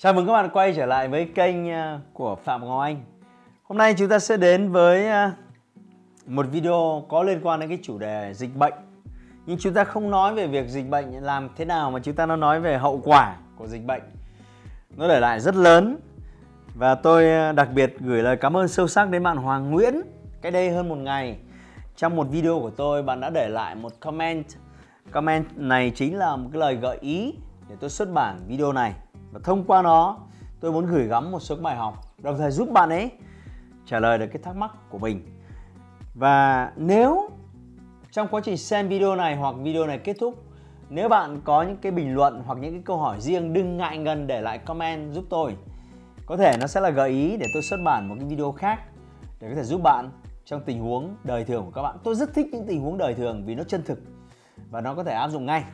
Chào mừng các bạn quay trở lại với kênh ờ, của Phạm Ngọc Anh. Hôm nay chúng ta sẽ đến với ờ, một video có liên quan đến cái chủ đề dịch bệnh. Nhưng chúng ta không nói về việc dịch bệnh làm thế nào, mà chúng ta nó nói về hậu quả của dịch bệnh. Nó để lại rất lớn và tôi ờ, đặc biệt gửi lời cảm ơn sâu sắc đến bạn Hoàng Nguyễn. Cách đây hơn một ngày, trong một video của tôi, bạn đã để lại một comment. Comment này chính là một cái lời gợi ý để tôi xuất bản video này và thông qua nó, tôi muốn gửi gắm một số bài học, đồng thời giúp bạn ấy trả lời được cái thắc mắc của mình. Và nếu trong quá trình xem video này hoặc video này kết thúc, nếu bạn có những cái bình luận hoặc những cái câu hỏi riêng, đừng ngại ngần để lại comment giúp tôi. Có thể nó sẽ là gợi ý để tôi xuất bản một cái video khác để có thể giúp bạn trong tình huống đời thường của các bạn. Tôi rất thích những tình huống đời thường vì nó chân thực và nó có thể áp dụng ngay.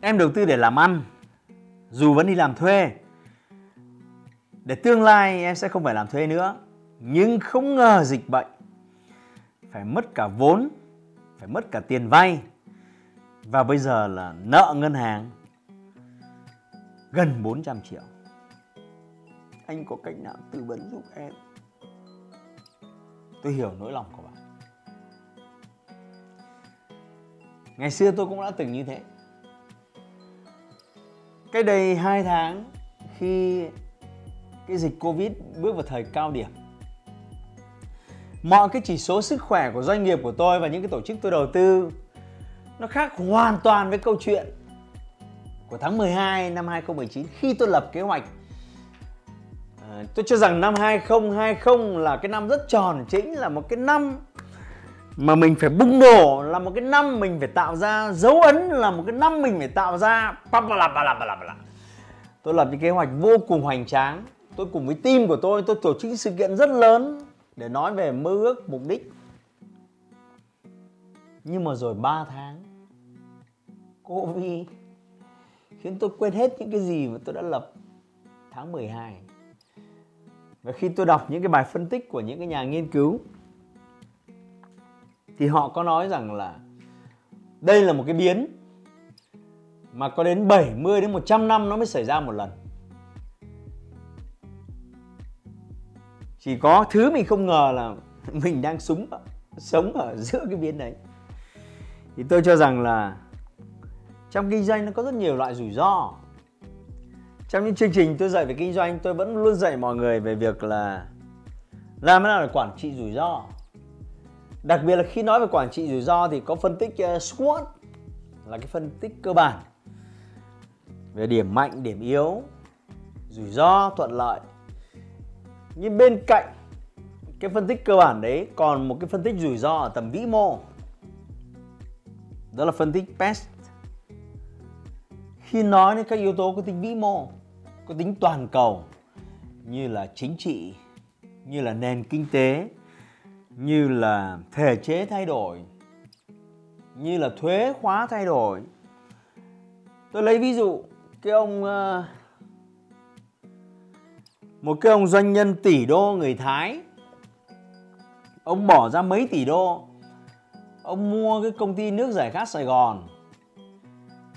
Em đầu tư để làm ăn, dù vẫn đi làm thuê. Để tương lai em sẽ không phải làm thuê nữa. Nhưng không ngờ dịch bệnh, phải mất cả vốn, phải mất cả tiền vay. Và bây giờ là nợ ngân hàng gần 400 triệu. Anh có cách nào tư vấn giúp em? Tôi hiểu nỗi lòng của bạn. Ngày xưa tôi cũng đã từng như thế. Cách đây 2 tháng, khi cái dịch Covid bước vào thời cao điểm, mọi cái chỉ số sức khỏe của doanh nghiệp của tôi và những cái tổ chức tôi đầu tư, nó khác hoàn toàn với câu chuyện của tháng 12 năm 2019 khi tôi lập kế hoạch. Ờ, tôi cho rằng năm 2020 là cái năm rất tròn chính, là một cái năm mà mình phải bùng nổ là một cái năm mình phải tạo ra, dấu ấn là một cái năm mình phải tạo ra. Tôi lập những kế hoạch vô cùng hoành tráng. Tôi cùng với team của tôi tôi tổ chức sự kiện rất lớn để nói về mơ ước, mục đích. Nhưng mà rồi 3 tháng Covid khiến tôi quên hết những cái gì mà tôi đã lập tháng 12 và khi tôi đọc những cái bài phân tích của những cái nhà nghiên cứu thì họ có nói rằng là đây là một cái biến mà có đến 70 đến 100 năm nó mới xảy ra một lần. Chỉ có thứ mình không ngờ là mình đang súng sống ở giữa cái biến đấy. Thì tôi cho rằng là trong kinh doanh nó có rất nhiều loại rủi ro. Trong những chương trình tôi dạy về kinh doanh, tôi vẫn luôn dạy mọi người về việc là làm thế nào để quản trị rủi ro đặc biệt là khi nói về quản trị rủi ro thì có phân tích uh, SWOT là cái phân tích cơ bản về điểm mạnh điểm yếu rủi ro thuận lợi. Nhưng bên cạnh cái phân tích cơ bản đấy còn một cái phân tích rủi ro ở tầm vĩ mô. Đó là phân tích PEST. Khi nói đến các yếu tố có tính vĩ mô có tính toàn cầu như là chính trị như là nền kinh tế như là thể chế thay đổi như là thuế khóa thay đổi. Tôi lấy ví dụ cái ông ờ, một cái ông doanh nhân tỷ đô người thái. Ông bỏ ra mấy tỷ đô ông mua cái công ty nước giải khát sài gòn.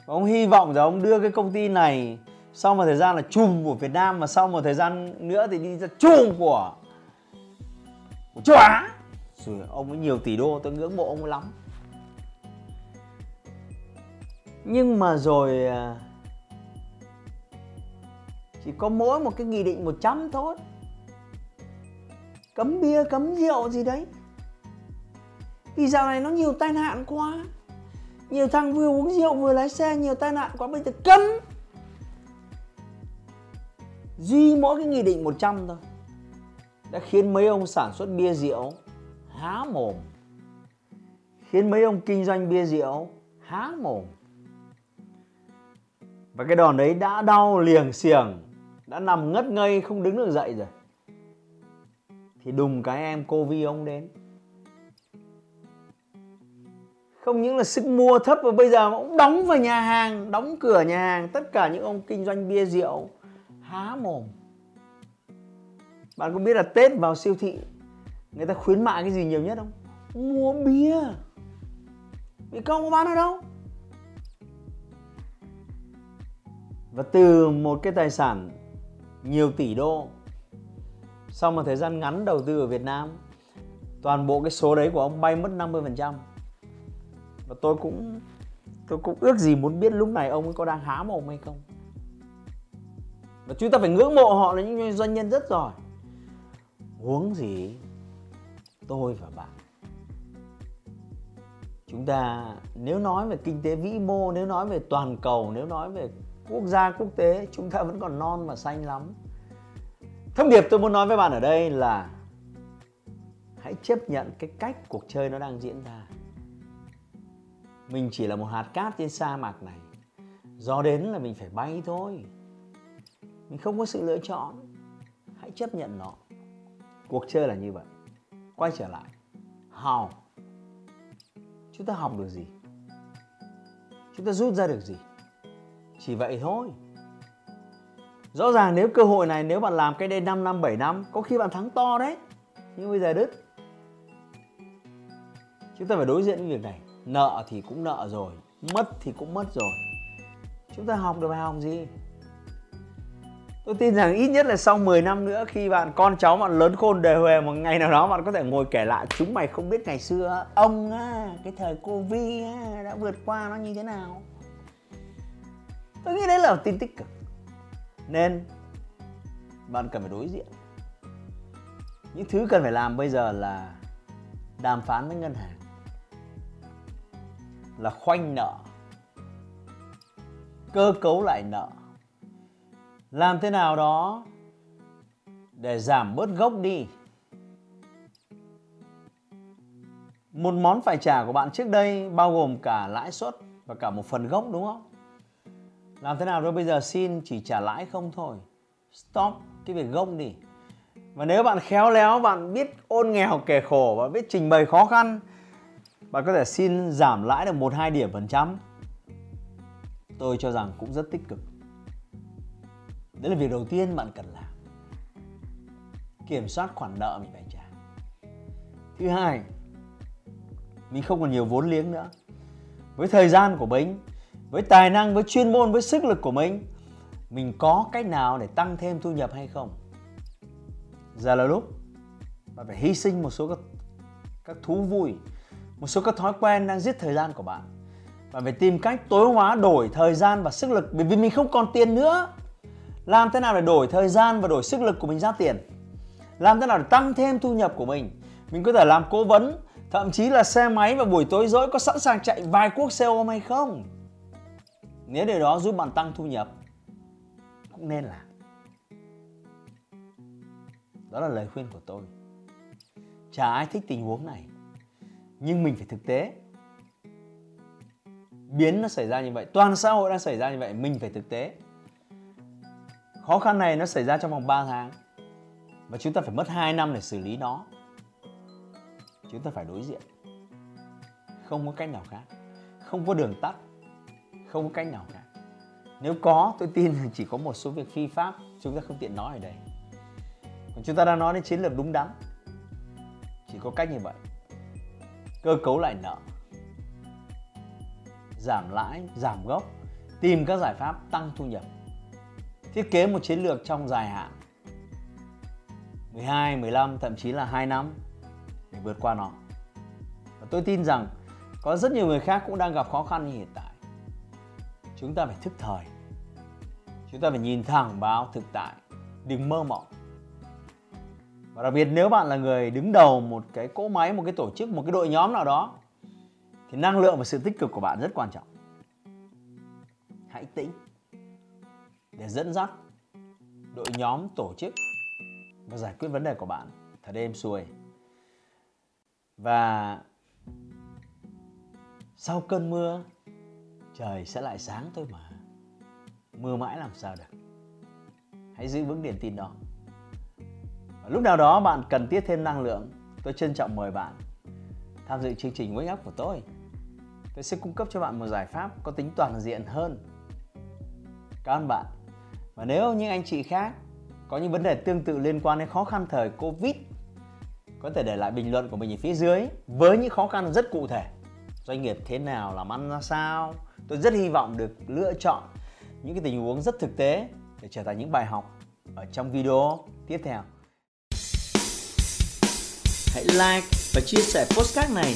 Ông hy vọng rằng ông đưa cái công ty này sau một thời gian là chùm của việt nam và sau một thời gian nữa thì đi ra chùm của, của châu á rồi, ông ấy nhiều tỷ đô, tôi ngưỡng mộ ông ấy lắm. Nhưng mà rồi à, chỉ có mỗi một cái nghị định 100 thôi. Cấm bia, cấm rượu gì đấy. Vì dạo này nó nhiều tai nạn quá. Nhiều thằng vừa uống rượu vừa lái xe, nhiều tai nạn quá, bây giờ cấm. Duy mỗi cái nghị định 100 thôi. Đã khiến mấy ông sản xuất bia rượu há mồm? Khiến mấy ông kinh doanh bia rượu há mồm? Và cái đòn đấy đã đau liềng xiềng đã nằm ngất ngây không đứng được dậy rồi. Thì đùng cái em covid ông đến. Không những là sức mua thấp và bây giờ cũng đóng vào nhà hàng đóng cửa nhà hàng tất cả những ông kinh doanh bia rượu. Há mồm? Bạn có biết là tết vào siêu thị người ta khuyến mại cái gì nhiều nhất không? Mua bia. Vì không có bán ở đâu? Và từ một cái tài sản nhiều tỷ đô, sau một thời gian ngắn đầu tư ở Việt Nam, toàn bộ cái số đấy của ông bay mất 50% và tôi cũng tôi cũng ước gì muốn biết lúc này ông ấy có đang há mồm hay không. Và chúng ta phải ngưỡng mộ họ là những doanh nhân rất giỏi. Huống gì? Tôi và bạn. Chúng ta nếu nói về kinh tế vĩ mô, nếu nói về toàn cầu, nếu nói về quốc gia, quốc tế, chúng ta vẫn còn non và xanh lắm. Thông điệp tôi muốn nói với bạn ở đây là hãy chấp nhận cái cách cuộc chơi nó đang diễn ra. Mình chỉ là một hạt cát trên sa mạc này. Gió đến là mình phải bay thôi. Mình không có sự lựa chọn. Hãy chấp nhận nó. Cuộc chơi là như vậy quay trở lại. How chúng ta học được gì? Chúng ta rút ra được gì? Chỉ vậy thôi. Rõ ràng nếu cơ hội này, nếu bạn làm cái đây 5 năm 7 năm, có khi bạn thắng to đấy. Nhưng bây giờ đứt chúng ta phải đối diện với việc này. Nợ thì cũng nợ rồi, mất thì cũng mất rồi. Chúng ta học được bài học gì? Tôi tin rằng ít nhất là sau 10 năm nữa khi bạn con cháu bạn lớn khôn đề huề một ngày nào đó bạn có thể ngồi kể lại chúng mày không biết ngày xưa ông á cái thời covid á, đã vượt qua nó như thế nào. Tôi nghĩ đấy là tin tích cực. Nên bạn cần phải đối diện. Những thứ cần phải làm bây giờ là đàm phán với ngân hàng là khoanh nợ cơ cấu lại nợ làm thế nào đó để giảm bớt gốc đi? Một món phải trả của bạn trước đây bao gồm cả lãi suất và cả một phần gốc, đúng không? Làm thế nào đó bây giờ xin chỉ trả lãi không thôi. Stop cái việc gốc đi. Và nếu bạn khéo léo, bạn biết ôn nghèo kẻ khổ và biết trình bày khó khăn, bạn có thể xin giảm lãi được một hai điểm phần trăm. Tôi cho rằng cũng rất tích cực đấy là việc đầu tiên bạn cần làm. Kiểm soát khoản nợ mình phải trả. Thứ hai, mình không còn nhiều vốn liếng nữa. Với thời gian của mình, với tài năng, với chuyên môn, với sức lực của mình mình có cách nào để tăng thêm thu nhập hay không? Giờ là lúc bạn phải hy sinh một số các các thú vui, một số các thói quen đang giết thời gian của bạn. Bạn phải tìm cách tối hóa đổi thời gian và sức lực, bởi vì mình không còn tiền nữa làm thế nào để đổi thời gian và đổi sức lực của mình ra tiền? Làm thế nào để tăng thêm thu nhập của mình? Mình có thể làm cố vấn, thậm chí là xe máy vào buổi tối rỗi có sẵn sàng chạy vài quốc xe ôm hay không? Nếu điều đó giúp bạn tăng thu nhập, cũng nên làm. Đó là lời khuyên của tôi. Chả ai thích tình huống này, nhưng mình phải thực tế. Biến nó xảy ra như vậy, toàn xã hội đang xảy ra như vậy, mình phải thực tế khó khăn này nó xảy ra trong vòng 3 tháng. Và chúng ta phải mất 2 năm để xử lý nó. Chúng ta phải đối diện. Không có cách nào khác. Không có đường tắt. Không có cách nào khác. Nếu có, tôi tin chỉ có một số việc phi pháp, chúng ta không tiện nói ở đây. Còn chúng ta đang nói đến chiến lược đúng đắn. Chỉ có cách như vậy. Cơ cấu lại nợ. Giảm lãi, giảm gốc. Tìm các giải pháp tăng thu nhập thiết kế một chiến lược trong dài hạn. 12, 15 thậm chí là 2 năm. Để vượt qua nó. Và tôi tin rằng có rất nhiều người khác cũng đang gặp khó khăn như hiện tại. Chúng ta phải thức thời. Chúng ta phải nhìn thẳng vào thực tại. Đừng mơ mộng. Và đặc biệt nếu bạn là người đứng đầu một cái cỗ máy một cái tổ chức một cái đội nhóm nào đó thì năng lượng và sự tích cực của bạn rất quan trọng. Hãy tĩnh để dẫn dắt đội nhóm tổ chức và giải quyết vấn đề của bạn. Thật êm xuôi. Và sau cơn mưa, trời sẽ lại sáng thôi mà. Mưa mãi làm sao được. Hãy giữ vững niềm tin đó. Và lúc nào đó bạn cần tiết thêm năng lượng, tôi trân trọng mời bạn tham dự chương trình Wake Up của tôi. Tôi sẽ cung cấp cho bạn một giải pháp có tính toàn diện hơn. Cảm ơn bạn và nếu những anh chị khác có những vấn đề tương tự liên quan đến khó khăn thời Covid, có thể để lại bình luận của mình ở phía dưới với những khó khăn rất cụ thể. Doanh nghiệp thế nào, làm ăn ra sao? Tôi rất hy vọng được lựa chọn những cái tình huống rất thực tế để trở thành những bài học ở trong video tiếp theo. Hãy like và chia sẻ postcard này